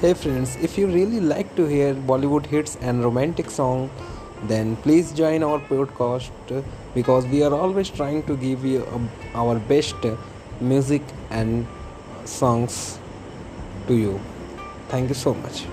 Hey friends, if you really like to hear Bollywood hits and romantic songs, then please join our podcast because we are always trying to give you uh, our best music and songs to you. Thank you so much.